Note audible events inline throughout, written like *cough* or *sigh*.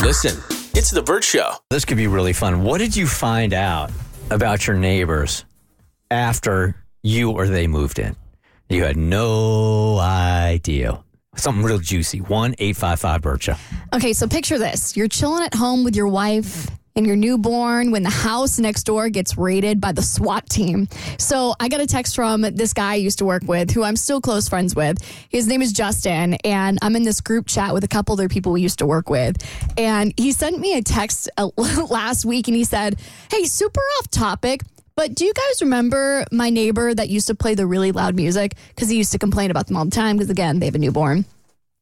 Listen, it's The Bert Show. This could be really fun. What did you find out about your neighbors after you or they moved in? You had no idea. Something real juicy. 1 855 Bircha. Okay, so picture this. You're chilling at home with your wife and your newborn when the house next door gets raided by the SWAT team. So I got a text from this guy I used to work with who I'm still close friends with. His name is Justin, and I'm in this group chat with a couple other people we used to work with. And he sent me a text *laughs* last week and he said, Hey, super off topic. But do you guys remember my neighbor that used to play the really loud music? Because he used to complain about them all the time because, again, they have a newborn.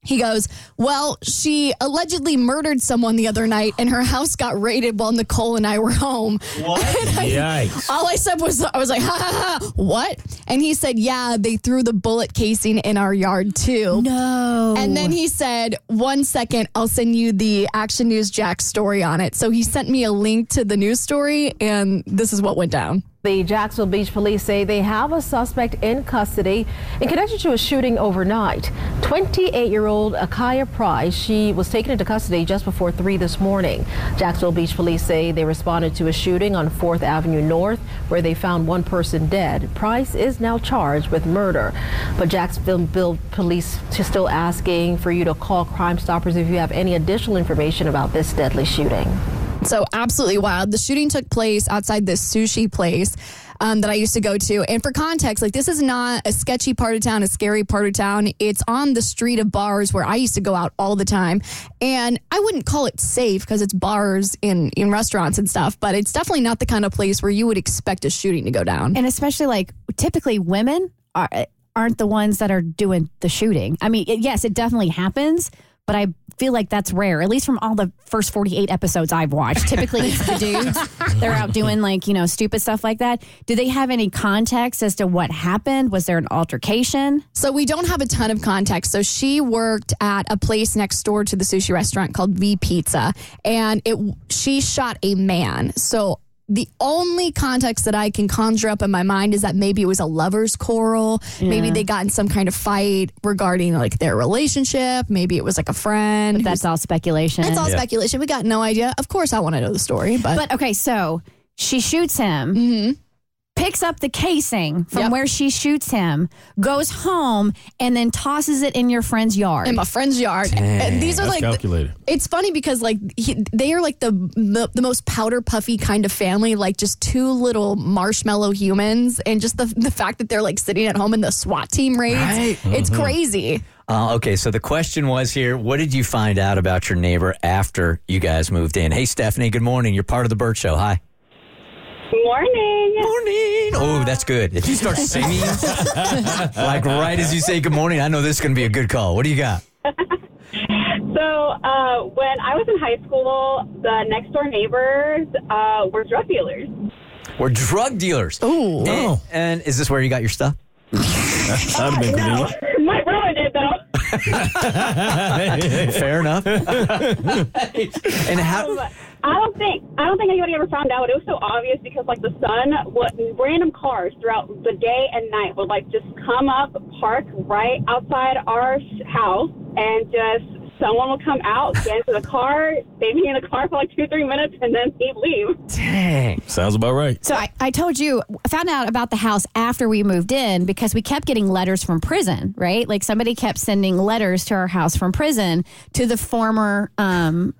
He goes, Well, she allegedly murdered someone the other night and her house got raided while Nicole and I were home. What? *laughs* Yikes. All I said was, I was like, ha ha ha, what? And he said, Yeah, they threw the bullet casing in our yard too. No. And then he said, One second, I'll send you the Action News Jack story on it. So he sent me a link to the news story, and this is what went down. The Jacksonville Beach Police say they have a suspect in custody in connection to a shooting overnight. 28-year-old Akaya Price, she was taken into custody just before 3 this morning. Jacksonville Beach Police say they responded to a shooting on 4th Avenue North where they found one person dead. Price is now charged with murder. But Jacksonville Police is still asking for you to call Crime Stoppers if you have any additional information about this deadly shooting. So absolutely wild. The shooting took place outside this sushi place um, that I used to go to. And for context, like this is not a sketchy part of town, a scary part of town. It's on the street of bars where I used to go out all the time. And I wouldn't call it safe because it's bars in, in restaurants and stuff, but it's definitely not the kind of place where you would expect a shooting to go down. And especially like typically women are aren't the ones that are doing the shooting. I mean, it, yes, it definitely happens, but I feel like that's rare, at least from all the first 48 episodes I've watched. *laughs* Typically, it's the dudes. They're out doing like, you know, stupid stuff like that. Do they have any context as to what happened? Was there an altercation? So we don't have a ton of context. So she worked at a place next door to the sushi restaurant called V Pizza, and it she shot a man. So the only context that I can conjure up in my mind is that maybe it was a lover's quarrel. Yeah. Maybe they got in some kind of fight regarding like their relationship. Maybe it was like a friend. But that's all speculation. It's all yeah. speculation. We got no idea. Of course, I want to know the story, but but okay. So she shoots him. Mm-hmm picks up the casing from yep. where she shoots him, goes home, and then tosses it in your friend's yard. In my friend's yard. Dang, and these are like calculated. It's funny because like he, they are like the, the, the most powder puffy kind of family, like just two little marshmallow humans, and just the the fact that they're like sitting at home in the SWAT team raids. Right. It's mm-hmm. crazy. Uh, okay, so the question was here: What did you find out about your neighbor after you guys moved in? Hey, Stephanie. Good morning. You're part of the Bert Show. Hi. Morning. Morning. Oh, that's good. If you start *laughs* singing, like right as you say good morning, I know this is going to be a good call. What do you got? *laughs* so, uh, when I was in high school, the next door neighbors uh, were drug dealers. We're drug dealers. Ooh. And, Oh. and is this where you got your stuff? That'd have been *laughs* No, convenient. my brother did though. Fair enough. and how? Um, I don't think I don't think anybody ever found out. It was so obvious because like the sun, what random cars throughout the day and night would like just come up, park right outside our house, and just someone would come out, get into the car, they'd be in the car for like two, three minutes, and then he'd leave. Dang. Sounds about right. So I, I told you, I found out about the house after we moved in because we kept getting letters from prison, right? Like somebody kept sending letters to our house from prison to the former um,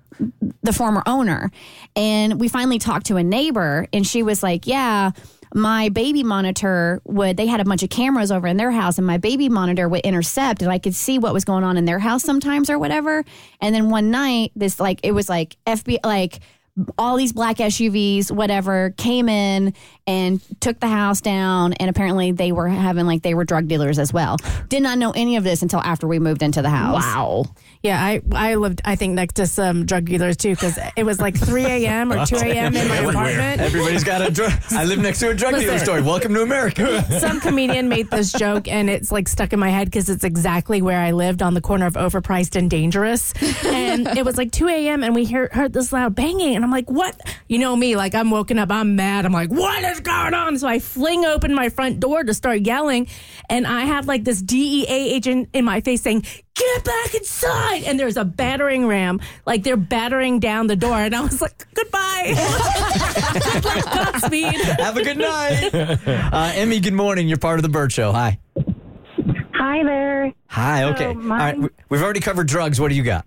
the former owner. And we finally talked to a neighbor and she was like, Yeah, my baby monitor would they had a bunch of cameras over in their house and my baby monitor would intercept and I could see what was going on in their house sometimes or whatever. And then one night this like it was like FBI like all these black SUVs, whatever, came in and took the house down. And apparently they were having like they were drug dealers as well. Did not know any of this until after we moved into the house. Wow. Yeah, I I lived I think next to some drug dealers too because it was like 3 a.m. or 2 a.m. in my apartment. Everybody's got a drug. I live next to a drug dealer Listen. story. Welcome to America. Some comedian made this joke and it's like stuck in my head because it's exactly where I lived on the corner of Overpriced and Dangerous. And it was like 2 a.m. and we hear, heard this loud banging and I'm like, what? You know me, like I'm woken up, I'm mad. I'm like, what is going on? So I fling open my front door to start yelling. And I have like this DEA agent in my face saying, get back inside. And there's a battering ram, like they're battering down the door. And I was like, goodbye. *laughs* Good luck, Godspeed. Have a good night. *laughs* Uh, Emmy, good morning. You're part of the Bert Show. Hi. Hi there. Hi. Okay. my- All right. we- We've already covered drugs. What do you got?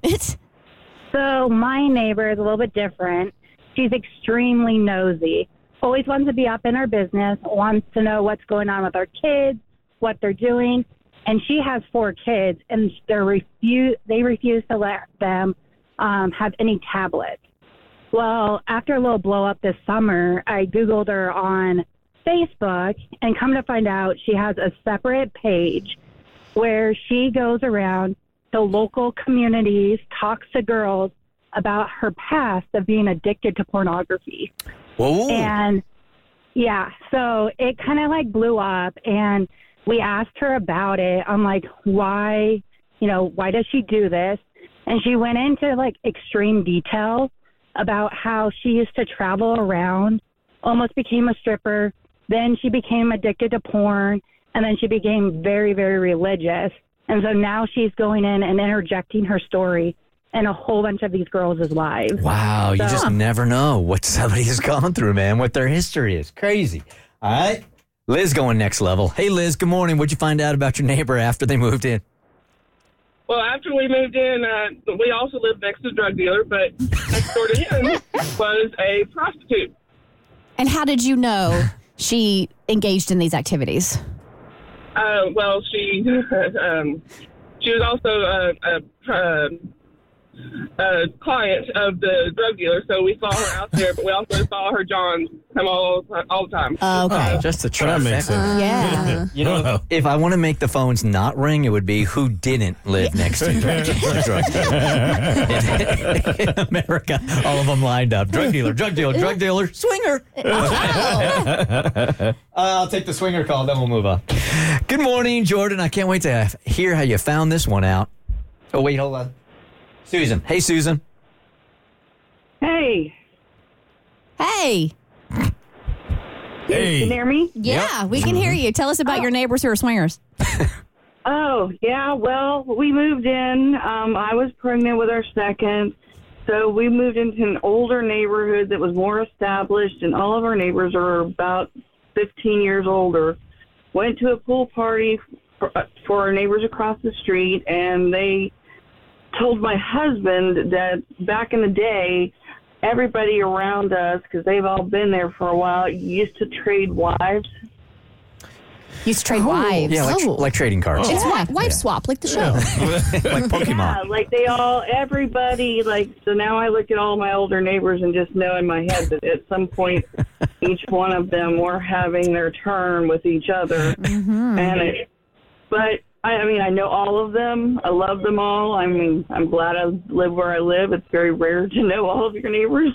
So my neighbor is a little bit different. She's extremely nosy. Always wants to be up in our business, wants to know what's going on with our kids, what they're doing. And she has four kids, and they refuse. They refuse to let them um, have any tablets. Well, after a little blow up this summer, I Googled her on Facebook and come to find out she has a separate page where she goes around to local communities, talks to girls about her past of being addicted to pornography. Whoa. And yeah, so it kind of like blew up and we asked her about it. I'm like, why, you know, why does she do this? And she went into like extreme detail about how she used to travel around, almost became a stripper. Then she became addicted to porn and then she became very, very religious. And so now she's going in and interjecting her story in a whole bunch of these girls' lives. Wow, you just never know what somebody has gone through, man, what their history is. Crazy. All right. Liz going next level. Hey, Liz, good morning. What'd you find out about your neighbor after they moved in? Well, after we moved in, uh, we also lived next to a drug dealer, but next door to him was a prostitute. And how did you know she engaged in these activities? Uh, well, she *laughs* um, she was also a, a, a, a client of the drug dealer, so we saw her out there, but we also saw her John come all all the time. Okay. Just the That makes trifecta. sense. yeah. *laughs* You know, if I want to make the phones not ring, it would be who didn't live next to a drug dealer. *laughs* in, in *laughs* America, all of them lined up. Drug dealer, drug dealer, drug dealer, swinger. Uh, I'll take the swinger call, then we'll move on. Good morning, Jordan. I can't wait to hear how you found this one out. Oh, wait, hold on. Susan. Hey, Susan. Hey, Hey. Hey. can you Hey. hear me? Yeah, we can hear you. Tell us about your neighbors who are swingers. *laughs* Oh, yeah. Well, we moved in. Um, I was pregnant with our second. So we moved into an older neighborhood that was more established, and all of our neighbors are about 15 years older. Went to a pool party for, uh, for our neighbors across the street, and they told my husband that back in the day, everybody around us, because they've all been there for a while, used to trade wives. Used to trade oh. wives. Yeah, like, Oh. like trading cards. It's Yeah. wi- wife swap, like the show. *laughs* *laughs* like Pokemon. Yeah, like they all, everybody, like, so now I look at all my older neighbors and just know in my head that at some point *laughs* each one of them were having their turn with each other. Mm-hmm. And it, but I, I mean, I know all of them. I love them all. I mean, I'm glad I live where I live. It's very rare to know all of your neighbors.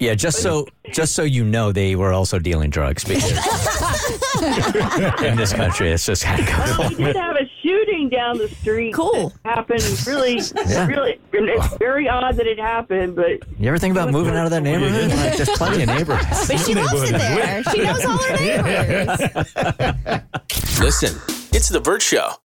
Yeah, just so just so you know, they were also dealing drugs because *laughs* in this country, it's just kind of goes Well, on. we did have a shooting down the street. Cool. that Happened really, really. And it's very odd that it happened, but You ever think about moving out of that neighborhood? Like, there's plenty of neighborhoods. But she loves it there. She knows all her *laughs* neighbors. Listen, it's The Bert Show.